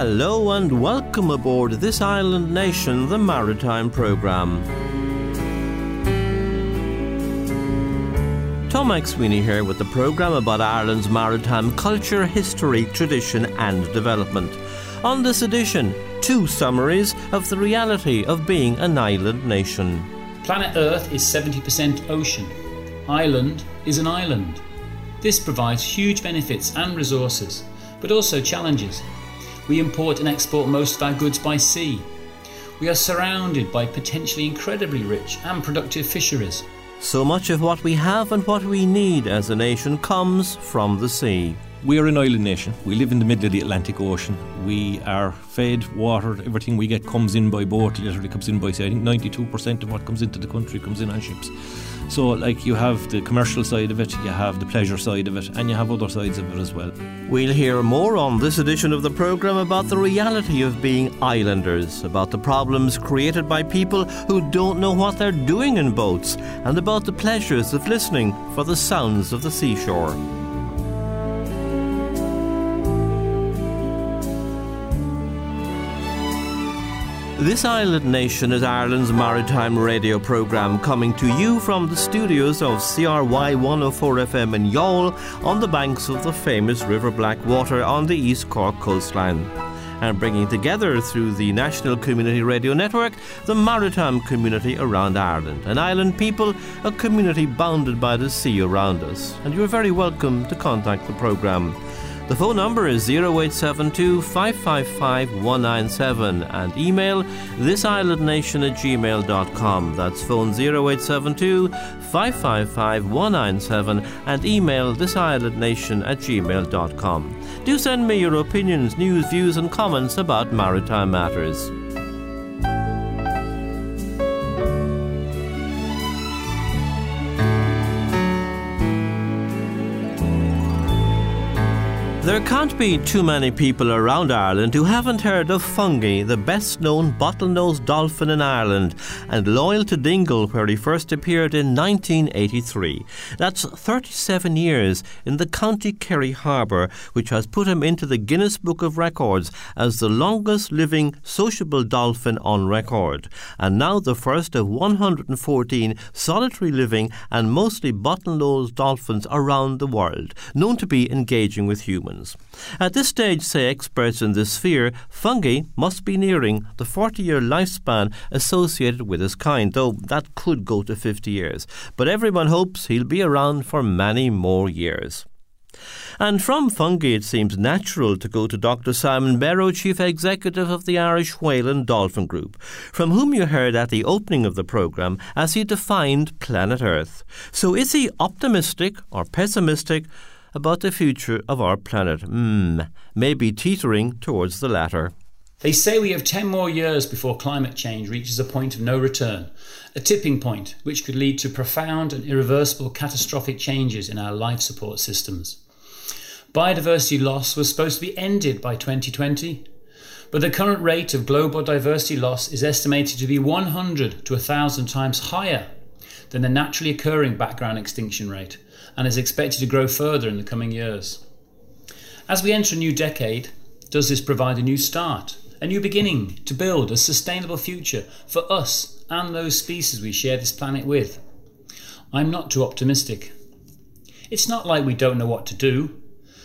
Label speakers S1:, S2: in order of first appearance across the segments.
S1: Hello and welcome aboard this island nation, the Maritime Programme. Tom McSweeney here with the programme about Ireland's maritime culture, history, tradition and development. On this edition, two summaries of the reality of being an island nation.
S2: Planet Earth is 70% ocean. Ireland is an island. This provides huge benefits and resources, but also challenges. We import and export most of our goods by sea. We are surrounded by potentially incredibly rich and productive fisheries.
S1: So much of what we have and what we need as a nation comes from the sea.
S3: We are an island nation. We live in the middle of the Atlantic Ocean. We are fed water. Everything we get comes in by boat, literally comes in by sea. I think 92% of what comes into the country comes in on ships. So, like, you have the commercial side of it, you have the pleasure side of it, and you have other sides of it as well.
S1: We'll hear more on this edition of the programme about the reality of being islanders, about the problems created by people who don't know what they're doing in boats, and about the pleasures of listening for the sounds of the seashore. This island nation is Ireland's maritime radio programme coming to you from the studios of CRY 104 FM in Youghal on the banks of the famous River Blackwater on the East Cork coastline. And bringing together through the National Community Radio Network the maritime community around Ireland, an island people, a community bounded by the sea around us. And you're very welcome to contact the programme. The phone number is 0872 555 197 and email thisislandnation at gmail.com. That's phone 0872 555 197 and email thisislandnation at gmail.com. Do send me your opinions, news, views, and comments about maritime matters. There can't be too many people around Ireland who haven't heard of Fungie, the best known bottlenose dolphin in Ireland, and loyal to Dingle, where he first appeared in 1983. That's 37 years in the County Kerry harbour, which has put him into the Guinness Book of Records as the longest living sociable dolphin on record, and now the first of 114 solitary living and mostly bottlenose dolphins around the world, known to be engaging with humans. At this stage, say experts in this sphere, Fungie must be nearing the 40 year lifespan associated with his kind, though that could go to 50 years. But everyone hopes he'll be around for many more years. And from Fungie, it seems natural to go to Dr. Simon Berrow, Chief Executive of the Irish Whale and Dolphin Group, from whom you heard at the opening of the programme as he defined planet Earth. So is he optimistic or pessimistic about the future of our planet. Hmm, maybe teetering towards the latter.
S2: They say we have 10 more years before climate change reaches a point of no return, a tipping point which could lead to profound and irreversible catastrophic changes in our life support systems. Biodiversity loss was supposed to be ended by 2020, but the current rate of global diversity loss is estimated to be 100 to 1,000 times higher than the naturally occurring background extinction rate and is expected to grow further in the coming years. As we enter a new decade, does this provide a new start, a new beginning to build a sustainable future for us and those species we share this planet with? I'm not too optimistic. It's not like we don't know what to do.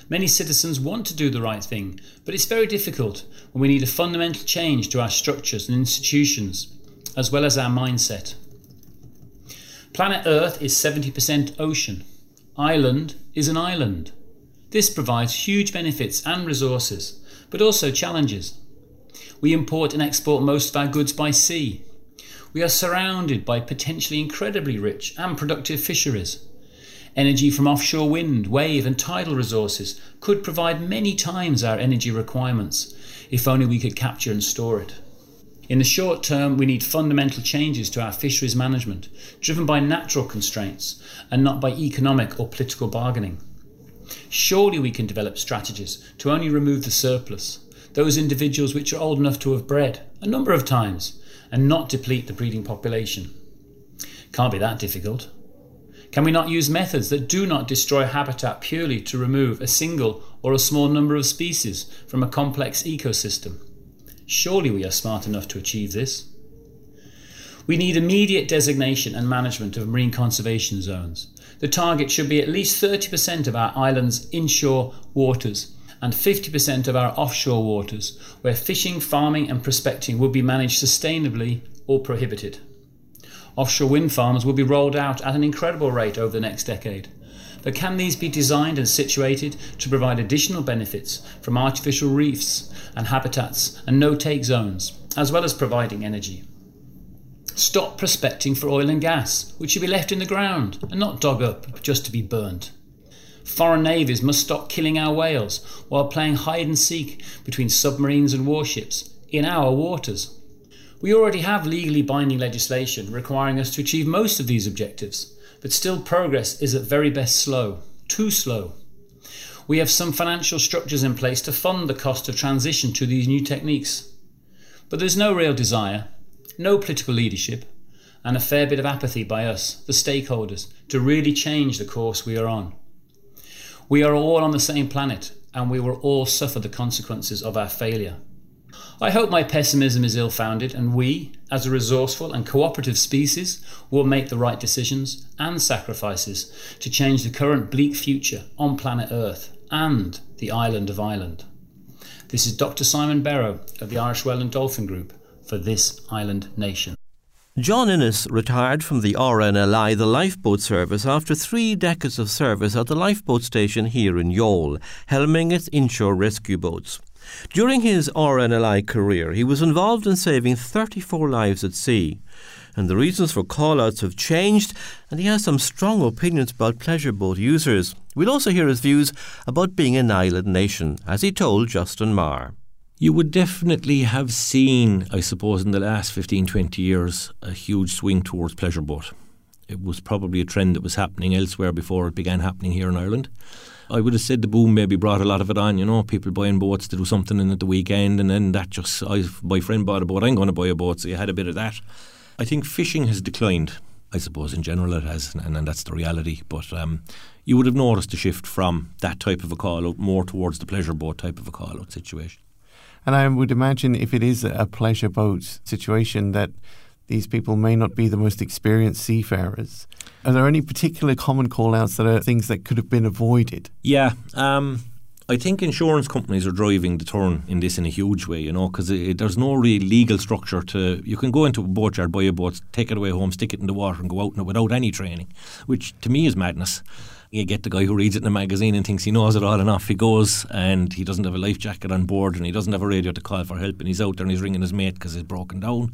S2: Many citizens want to do the right thing, but it's very difficult when we need a fundamental change to our structures and institutions, as well as our mindset. Planet Earth is 70% ocean. Ireland is an island. This provides huge benefits and resources, but also challenges. We import and export most of our goods by sea. We are surrounded by potentially incredibly rich and productive fisheries. Energy from offshore wind, wave, and tidal resources could provide many times our energy requirements if only we could capture and store it. In the short term, we need fundamental changes to our fisheries management, driven by natural constraints and not by economic or political bargaining. Surely we can develop strategies to only remove the surplus, those individuals which are old enough to have bred a number of times, and not deplete the breeding population. Can't be that difficult. Can we not use methods that do not destroy habitat purely to remove a single or a small number of species from a complex ecosystem? Surely we are smart enough to achieve this. We need immediate designation and management of marine conservation zones. The target should be at least 30% of our island's inshore waters and 50% of our offshore waters, where fishing, farming, and prospecting will be managed sustainably or prohibited. Offshore wind farms will be rolled out at an incredible rate over the next decade. But can these be designed and situated to provide additional benefits from artificial reefs and habitats and no take zones, as well as providing energy? Stop prospecting for oil and gas, which should be left in the ground and not dug up just to be burnt. Foreign navies must stop killing our whales while playing hide and seek between submarines and warships in our waters. We already have legally binding legislation requiring us to achieve most of these objectives, but still progress is at very best slow, too slow. We have some financial structures in place to fund the cost of transition to these new techniques. But there's no real desire no political leadership, and a fair bit of apathy by us, the stakeholders, to really change the course we are on. We are all on the same planet, and we will all suffer the consequences of our failure. I hope my pessimism is ill founded, and we, as a resourceful and cooperative species, will make the right decisions and sacrifices to change the current bleak future on planet Earth and the island of Ireland. This is Dr. Simon Berrow of the Irish Whale and Dolphin Group for this island nation.
S1: John Innes retired from the RNLI, the lifeboat service, after three decades of service at the lifeboat station here in Youghal, helming its inshore rescue boats. During his RNLI career, he was involved in saving 34 lives at sea. And the reasons for call-outs have changed, and he has some strong opinions about pleasure boat users. We'll also hear his views about being an island nation, as he told Justin Marr.
S3: You would definitely have seen, I suppose, in the last 15, 20 years, a huge swing towards pleasure boat. It was probably a trend that was happening elsewhere before it began happening here in Ireland. I would have said the boom maybe brought a lot of it on, you know, people buying boats to do something in at the weekend, and then that just, I, my friend bought a boat, I'm going to buy a boat, so you had a bit of that. I think fishing has declined. I suppose in general it has, and, and that's the reality. But um, you would have noticed a shift from that type of a call out more towards the pleasure boat type of a call out situation.
S4: And I would imagine if it is a pleasure boat situation that these people may not be the most experienced seafarers. Are there any particular common call outs that are things that could have been avoided?
S3: Yeah. Um, I think insurance companies are driving the turn in this in a huge way, you know, because there's no real legal structure to. You can go into a boatyard, buy a boat, take it away home, stick it in the water, and go out in it without any training, which to me is madness you get the guy who reads it in a magazine and thinks he knows it all and off he goes and he doesn't have a life jacket on board and he doesn't have a radio to call for help and he's out there and he's ringing his mate because he's broken down.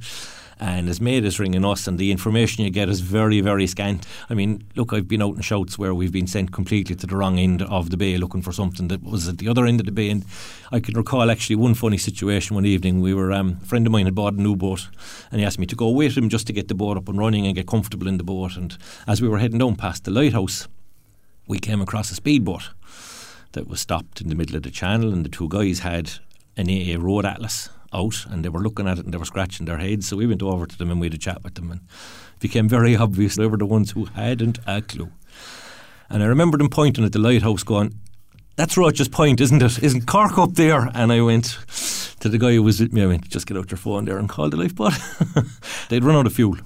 S3: And his mate is ringing us and the information you get is very very scant. I mean look I've been out in shouts where we've been sent completely to the wrong end of the bay looking for something that was at the other end of the bay. And I can recall actually one funny situation one evening. We were um, a friend of mine had bought a new boat and he asked me to go with him just to get the boat up and running and get comfortable in the boat. And as we were heading down past the lighthouse we came across a speedboat that was stopped in the middle of the channel, and the two guys had an AA road atlas out, and they were looking at it and they were scratching their heads. So we went over to them and we had a chat with them, and it became very obvious they were the ones who hadn't a clue. And I remember them pointing at the lighthouse, going, "That's Roche's Point, isn't it? Isn't Cork up there?" And I went to the guy who was with me. I went, "Just get out your phone there and call the lifeboat." They'd run out of fuel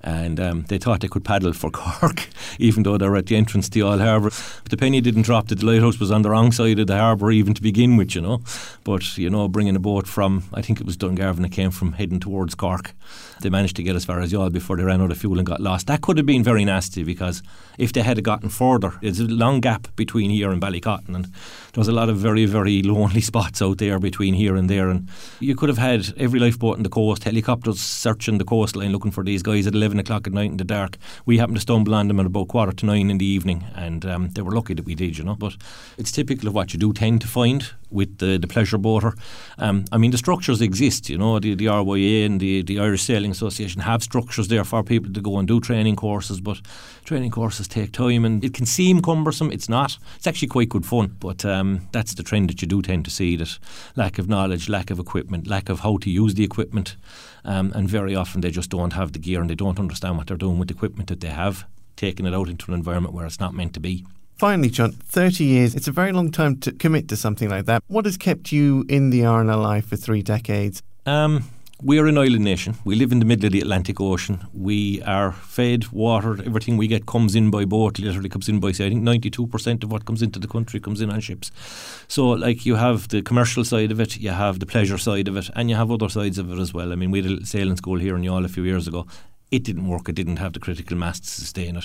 S3: and um, they thought they could paddle for Cork, even though they were at the entrance to Youghal Harbour. But the penny didn't drop that the lighthouse was on the wrong side of the harbour even to begin with, you know. But, you know, bringing a boat from, I think it was Dungarvan that came from heading towards Cork, they managed to get as far as Youghal before they ran out of fuel and got lost. That could have been very nasty because if they had gotten further, there's a long gap between here and Ballycotton, and there was a lot of very, very lonely spots out there between here and there. And you could have had every lifeboat on the coast, helicopters searching the coastline looking for these guys at 11 o'clock at night in the dark. We happened to stumble on them at about quarter to nine in the evening, and um, they were lucky that we did, you know. But it's typical of what you do tend to find with the, the pleasure boater. Um, I mean, the structures exist, you know, the, the RYA and the, the Irish Sailing Association have structures there for people to go and do training courses, but training courses take time and it can seem cumbersome. It's not. It's actually quite good fun, but um, that's the trend that you do tend to see that lack of knowledge, lack of equipment, lack of how to use the equipment, um, and very often they just don't have the gear and they don't understand what they're doing with the equipment that they have taking it out into an environment where it's not meant to be.
S4: Finally, John, 30 years, it's a very long time to commit to something like that. What has kept you in the RNLI for three decades?
S3: Um, we are an island nation. We live in the middle of the Atlantic Ocean. We are fed, watered, everything we get comes in by boat, literally comes in by sea. I think 92% of what comes into the country comes in on ships. So, like, you have the commercial side of it, you have the pleasure side of it, and you have other sides of it as well. I mean, we had a sailing school here in Youghal a few years ago, it didn't work. It didn't have the critical mass to sustain it.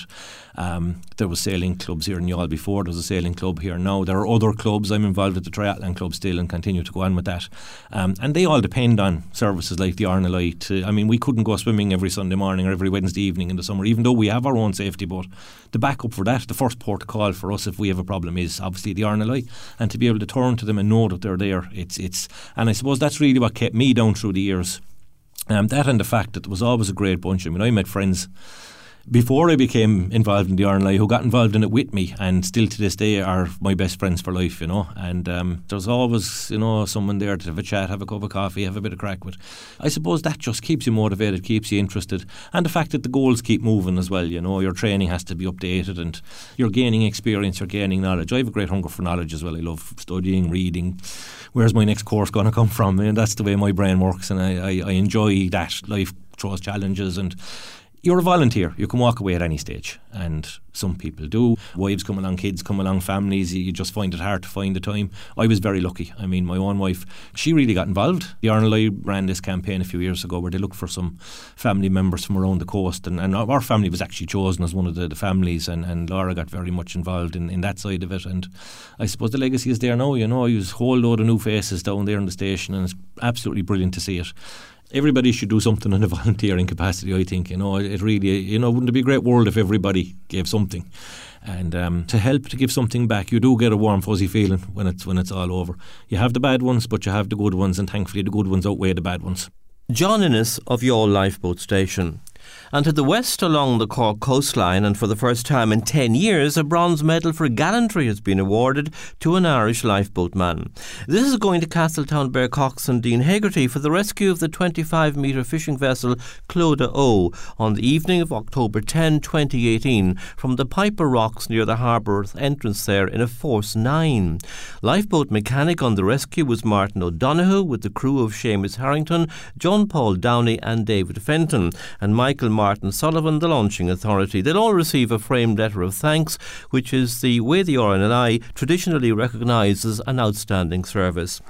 S3: Um, there was sailing clubs here in Youghal before. There's a sailing club here now. There are other clubs. I'm involved with the triathlon club still and continue to go on with that. Um, and they all depend on services like the RNLI. To, I mean, we couldn't go swimming every Sunday morning or every Wednesday evening in the summer, even though we have our own safety boat. The backup for that, the first port call for us if we have a problem is obviously the RNLI, and to be able to turn to them and know that they're there. It's it's, and I suppose that's really what kept me down through the years um, that and the fact that there was always a great bunch. I mean, I made friends before I became involved in the RNLI who got involved in it with me and still to this day are my best friends for life, you know. And um, there's always, you know, someone there to have a chat, have a cup of coffee, have a bit of crack with. I suppose that just keeps you motivated, keeps you interested. And the fact that the goals keep moving as well, you know, your training has to be updated and you're gaining experience, you're gaining knowledge. I have a great hunger for knowledge as well. I love studying, reading where's my next course going to come from? And that's the way my brain works, and I, I, I enjoy that. Life throws challenges, and you're a volunteer. You can walk away at any stage, and some people do. Wives come along, kids come along, families. You just find it hard to find the time. I was very lucky. I mean, my own wife, she really got involved. The RNLI ran this campaign a few years ago where they looked for some family members from around the coast, and, and our family was actually chosen as one of the, the families, and, and Laura got very much involved in, in that side of it. And I suppose the legacy is there now. You know, I use a whole load of new faces down there in the station, and it's absolutely brilliant to see it everybody should do something in a volunteering capacity. I think you know it really you know wouldn't it be a great world if everybody gave something. And um, to help to give something back, you do get a warm fuzzy feeling when it's when it's all over. You have the bad ones, but you have the good ones, and thankfully the good ones outweigh the bad ones.
S1: John Innes of Youghal Lifeboat Station. And to the west along the Cork coastline, and for the first time in 10 years, a bronze medal for gallantry has been awarded to an Irish lifeboatman. This is going to Castletownbere and Dean Hegarty for the rescue of the 25 metre fishing vessel Clodagh O on the evening of October 10, 2018, from the Piper Rocks near the harbour entrance there in a Force 9. Lifeboat mechanic on the rescue was Martin O'Donoghue with the crew of Seamus Harrington, John Paul Downey, and David Fenton, and Michael Sullivan, the launching authority. They'll all receive a framed letter of thanks, which is the way the RNLI traditionally recognises an outstanding service.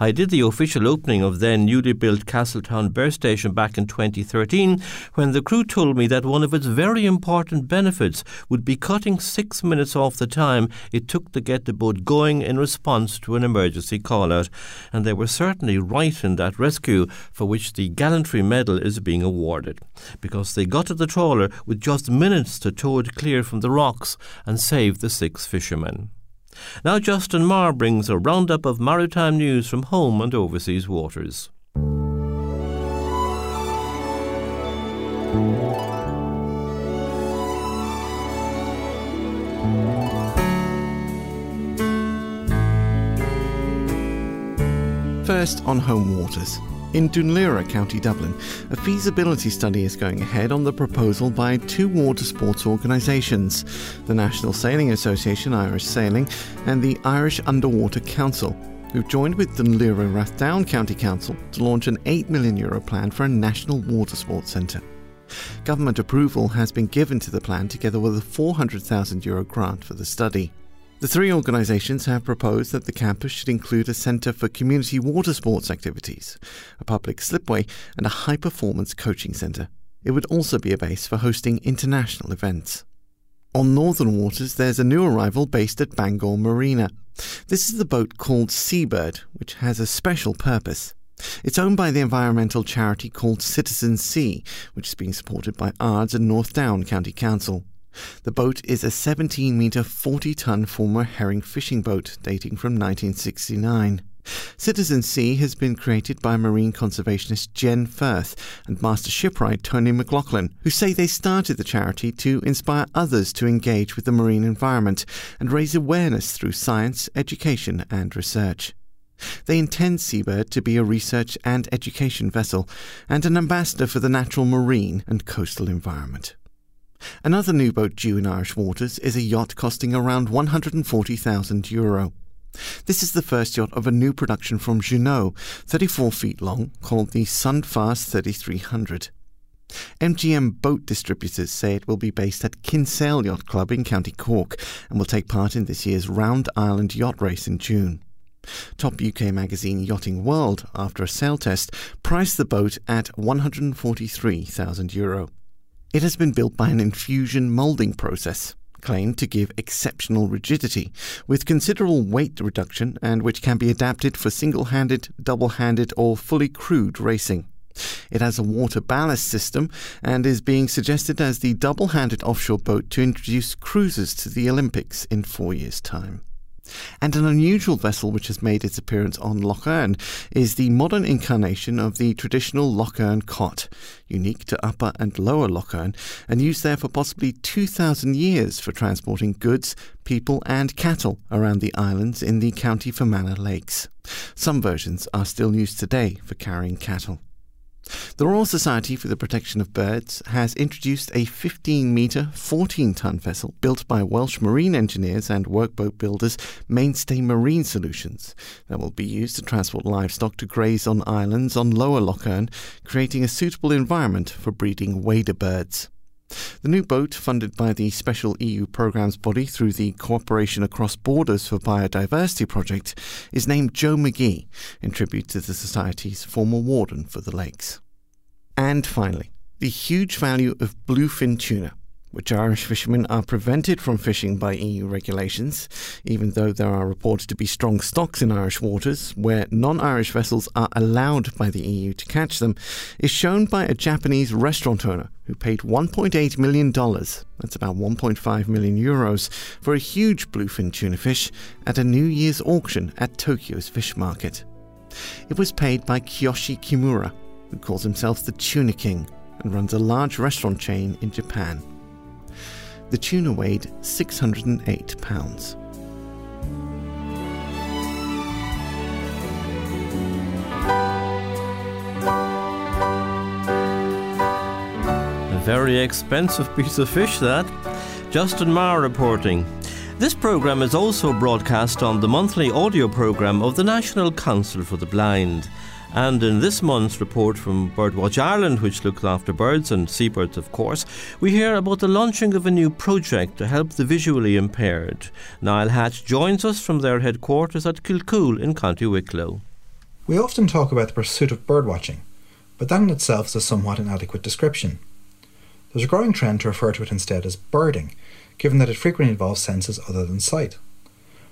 S1: I did the official opening of then newly built Castletownbere Station back in 2013 when the crew told me that one of its very important benefits would be cutting six minutes off the time it took to get the boat going in response to an emergency call out. And they were certainly right in that rescue for which the Gallantry Medal is being awarded because they got to the trawler with just minutes to tow it clear from the rocks and save the six fishermen. Now, Justin Marr brings a roundup of maritime news from home and overseas waters.
S4: First, on home waters. In Dún Laoghaire, County Dublin, a feasibility study is going ahead on the proposal by two water sports organisations the National Sailing Association Irish Sailing and the Irish Underwater Council, who've joined with Dún Laoghaire Rathdown County Council to launch an €8 million Euro plan for a national water sports centre. Government approval has been given to the plan together with a €400,000 Euro grant for the study. The three organisations have proposed that the campus should include a centre for community water sports activities, a public slipway, and a high performance coaching centre. It would also be a base for hosting international events. On Northern Waters, there's a new arrival based at Bangor Marina. This is the boat called Seabird, which has a special purpose. It's owned by the environmental charity called Citizen Sea, which is being supported by Ards and North Down County Council. The boat is a 17 metre, 40 ton former herring fishing boat dating from 1969. Citizen Sea has been created by marine conservationist Jen Firth and master shipwright Tony McLaughlin, who say they started the charity to inspire others to engage with the marine environment and raise awareness through science, education, and research. They intend Seabird to be a research and education vessel and an ambassador for the natural marine and coastal environment. Another new boat due in Irish waters is a yacht costing around 140,000 euro. This is the first yacht of a new production from Jeanneau, 34 feet long, called the Sunfast 3300. MGM Boat Distributors say it will be based at Kinsale Yacht Club in County Cork and will take part in this year's Round Ireland Yacht Race in June. Top UK magazine Yachting World, after a sail test, priced the boat at 143,000 euro. It has been built by an infusion moulding process, claimed to give exceptional rigidity, with considerable weight reduction and which can be adapted for single handed, double handed, or fully crewed racing. It has a water ballast system and is being suggested as the double handed offshore boat to introduce cruisers to the Olympics in four years' time. And an unusual vessel which has made its appearance on Erne is the modern incarnation of the traditional Erne cot, unique to Upper and Lower Erne, and used there for possibly 2,000 years for transporting goods, people, and cattle around the islands in the County Fermanagh lakes. Some versions are still used today for carrying cattle. The Royal Society for the Protection of Birds has introduced a 15 metre, 14 tonne vessel built by Welsh marine engineers and workboat builders Mainstay Marine Solutions that will be used to transport livestock to graze on islands on Lower Lough Erne, creating a suitable environment for breeding wader birds. The new boat, funded by the special EU programmes body through the Cooperation Across Borders for Biodiversity project, is named Joe McGee, in tribute to the Society's former warden for the lakes. And finally, the huge value of bluefin tuna which Irish fishermen are prevented from fishing by EU regulations, even though there are reported to be strong stocks in Irish waters where non Irish vessels are allowed by the EU to catch them, is shown by a Japanese restaurant owner who paid $1.8 million, that's about 1.5 million euros, for a huge bluefin tuna fish at a New Year's auction at Tokyo's fish market. It was paid by Kiyoshi Kimura, who calls himself the Tuna King and runs a large restaurant chain in Japan. The tuna weighed 608 pounds.
S1: A very expensive piece of fish, that. Justin Marr reporting. This programme is also broadcast on the monthly audio programme of the National Council for the Blind. And in this month's report from Birdwatch Ireland, which looks after birds and seabirds, of course, we hear about the launching of a new project to help the visually impaired. Niall Hatch joins us from their headquarters at Kilcoole in County Wicklow.
S5: We often talk about the pursuit of birdwatching, but that in itself is a somewhat inadequate description. There's a growing trend to refer to it instead as birding, given that it frequently involves senses other than sight.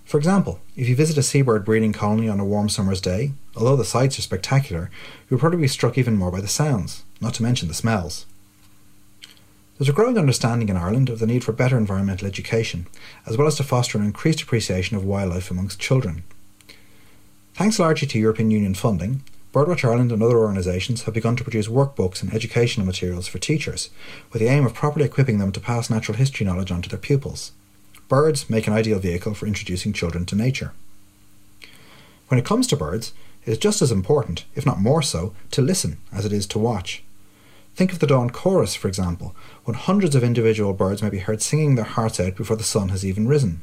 S5: For example, if you visit a seabird breeding colony on a warm summer's day, although the sights are spectacular, you'll probably be struck even more by the sounds, not to mention the smells. There's a growing understanding in Ireland of the need for better environmental education, as well as to foster an increased appreciation of wildlife amongst children. Thanks largely to European Union funding, Birdwatch Ireland and other organisations have begun to produce workbooks and educational materials for teachers, with the aim of properly equipping them to pass natural history knowledge on to their pupils. Birds make an ideal vehicle for introducing children to nature. When it comes to birds, it is just as important, if not more so, to listen as it is to watch. Think of the dawn chorus, for example, when hundreds of individual birds may be heard singing their hearts out before the sun has even risen.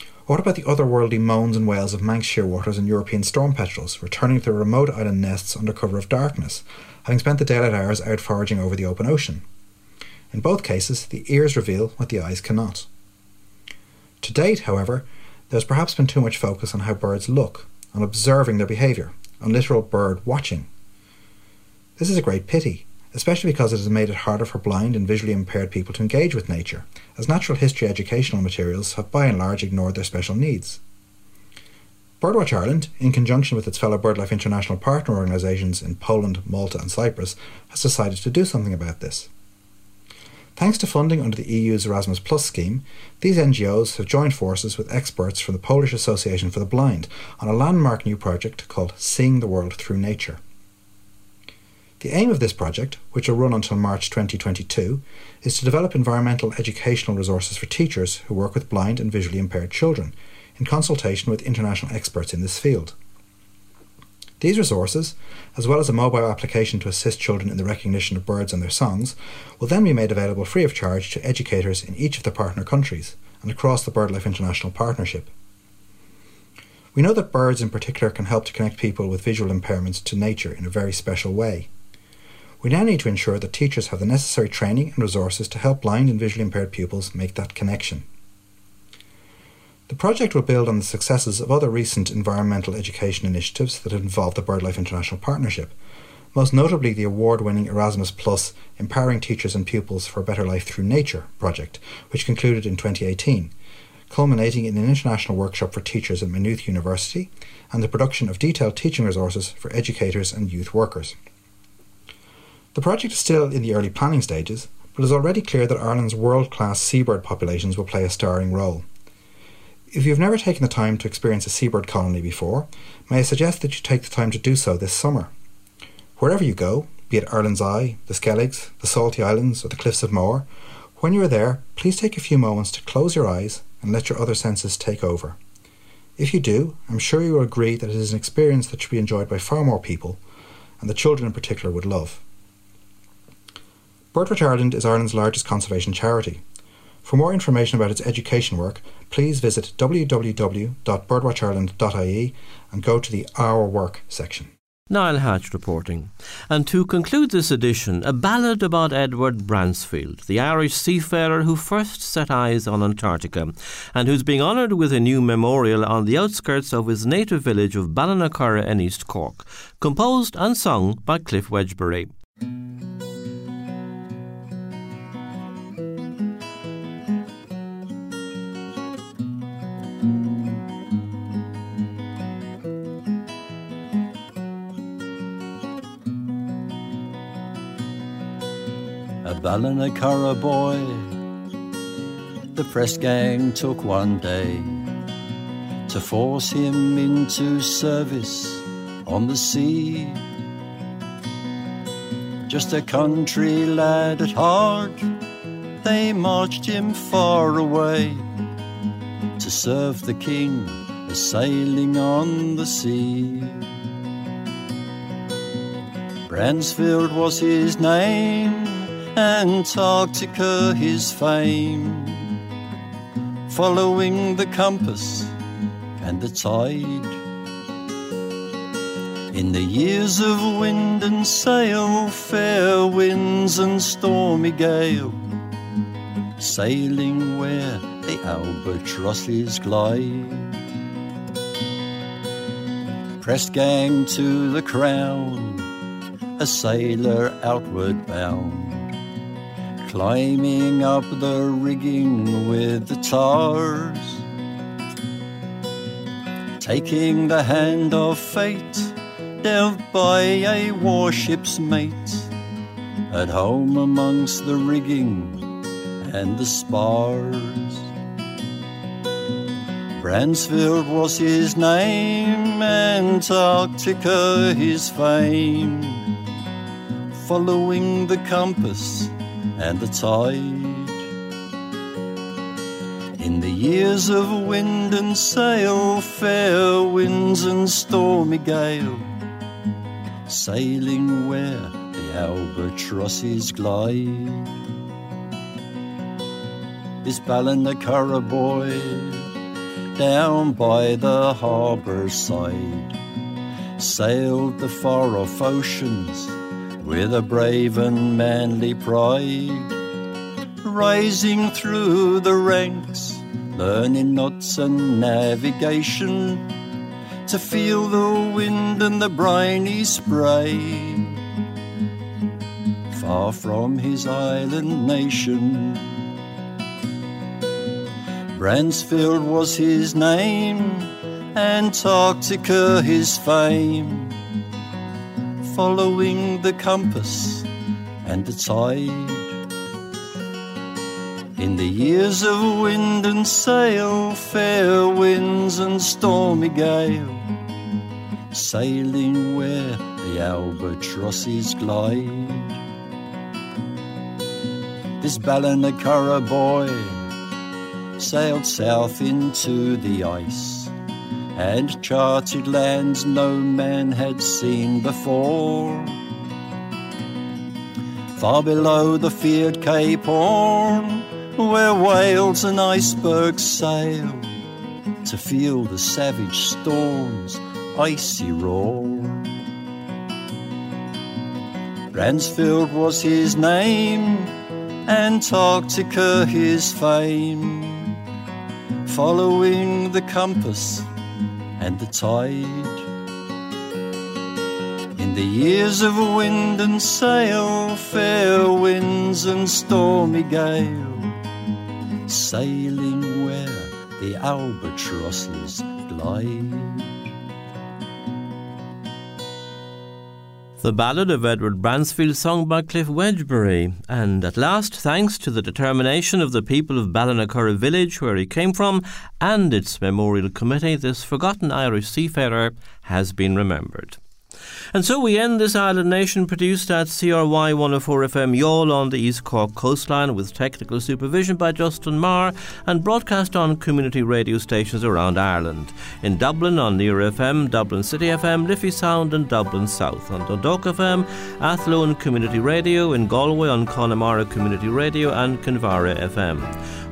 S5: Or what about the otherworldly moans and wails of Manx shearwaters and European storm petrels, returning to their remote island nests under cover of darkness, having spent the daylight hours out foraging over the open ocean? In both cases, the ears reveal what the eyes cannot. To date, however, there's perhaps been too much focus on how birds look, on observing their behaviour, on literal bird watching. This is a great pity, especially because it has made it harder for blind and visually impaired people to engage with nature, as natural history educational materials have by and large ignored their special needs. Birdwatch Ireland, in conjunction with its fellow BirdLife International partner organisations in Poland, Malta, and Cyprus, has decided to do something about this. Thanks to funding under the EU's Erasmus Plus scheme, these NGOs have joined forces with experts from the Polish Association for the Blind on a landmark new project called Seeing the World Through Nature. The aim of this project, which will run until March 2022, is to develop environmental educational resources for teachers who work with blind and visually impaired children, in consultation with international experts in this field. These resources, as well as a mobile application to assist children in the recognition of birds and their songs, will then be made available free of charge to educators in each of the partner countries and across the BirdLife International Partnership. We know that birds in particular can help to connect people with visual impairments to nature in a very special way. We now need to ensure that teachers have the necessary training and resources to help blind and visually impaired pupils make that connection. The project will build on the successes of other recent environmental education initiatives that have involved the BirdLife International Partnership, most notably the award winning Erasmus Plus Empowering Teachers and Pupils for a Better Life Through Nature project, which concluded in 2018, culminating in an international workshop for teachers at Maynooth University and the production of detailed teaching resources for educators and youth workers. The project is still in the early planning stages, but it is already clear that Ireland's world class seabird populations will play a starring role. If you've never taken the time to experience a seabird colony before, may I suggest that you take the time to do so this summer. Wherever you go, be it Ireland's Eye, the Skelligs, the Saltee Islands, or the Cliffs of Moher, when you are there, please take a few moments to close your eyes and let your other senses take over. If you do, I'm sure you will agree that it is an experience that should be enjoyed by far more people, and the children in particular would love. Birdwatch Ireland is Ireland's largest conservation charity. For more information about its education work, please visit www.birdwatchireland.ie and go to the Our Work section.
S1: Niall Hatch reporting. And to conclude this edition, a ballad about Edward Bransfield, the Irish seafarer who first set eyes on Antarctica and who's being honoured with a new memorial on the outskirts of his native village of Ballinacurra in East Cork, composed and sung by Cliff Wedgbury.
S6: Ballinacurra boy. The press gang took one day to force him into service on the sea. Just a country lad at heart, they marched him far away to serve the king, sailing on the sea. Bransfield was his name Antarctica his fame, following the compass and the tide. In the years of wind and sail, fair winds and stormy gale, sailing where the albatrosses glide. Pressed gang to the crown, a sailor outward bound climbing up the rigging with the tars, taking the hand of fate dealt by a warship's mate. At home amongst the rigging and the spars. Bransfield was his name, Antarctica his fame, following the compass and the tide. In the years of wind and sail, fair winds and stormy gale, sailing where the albatrosses glide. This Ballinacurra boy, down by the harbour side, sailed the far off oceans with a brave and manly pride, rising through the ranks, learning knots and navigation, to feel the wind and the briny spray. Far from his island nation, Bransfield was his name, Antarctica his fame following the compass and the tide. In the years of wind and sail, fair winds and stormy gale, sailing where the albatrosses glide. This Ballinacurra boy sailed south into the ice and charted lands no man had seen before. Far below the feared Cape Horn, where whales and icebergs sail, to feel the savage storm's icy roar. Bransfield was his name, Antarctica his fame, following the compass and the tide. In the years of wind and sail, fair winds and stormy gale, sailing where the albatrosses glide.
S1: The Ballad of Edward Bransfield, sung by Cliff Wedgbury. And at last, thanks to the determination of the people of Ballinacurra village, where he came from, and its memorial committee, this forgotten Irish seafarer has been remembered. And so we end this Island Nation produced at CRY 104 FM Youghal on the East Cork coastline with technical supervision by Justin Marr and broadcast on community radio stations around Ireland. In Dublin on Near FM, Dublin City FM, Liffey Sound and Dublin South. On Dundalk FM, Athlone Community Radio, in Galway on Connemara Community Radio and Kinvara FM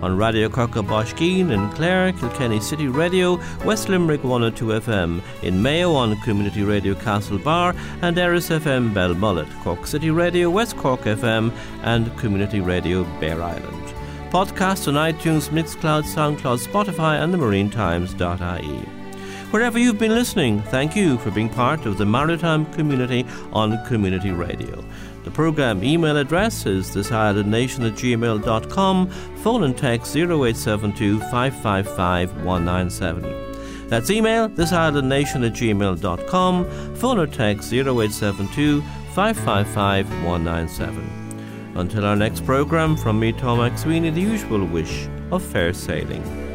S1: on Radio Corca Baiscinn in Clare, Kilkenny City Radio, West Limerick 102 FM, in Mayo on Community Radio Castlebar and Erris FM Belmullet, Cork City Radio, West Cork FM and Community Radio Bear Island. Podcasts on iTunes, Mixcloud, SoundCloud, Spotify and the MarineTimes.ie. Wherever you've been listening, thank you for being part of the maritime community on Community Radio. The programme email address is thisislandnation at gmail.com, phone and text 0872 555 197. That's email thisislandnation at gmail.com, phone or text 0872 555 197. Until our next programme, from me, Tom Sweeney, the usual wish of fair sailing.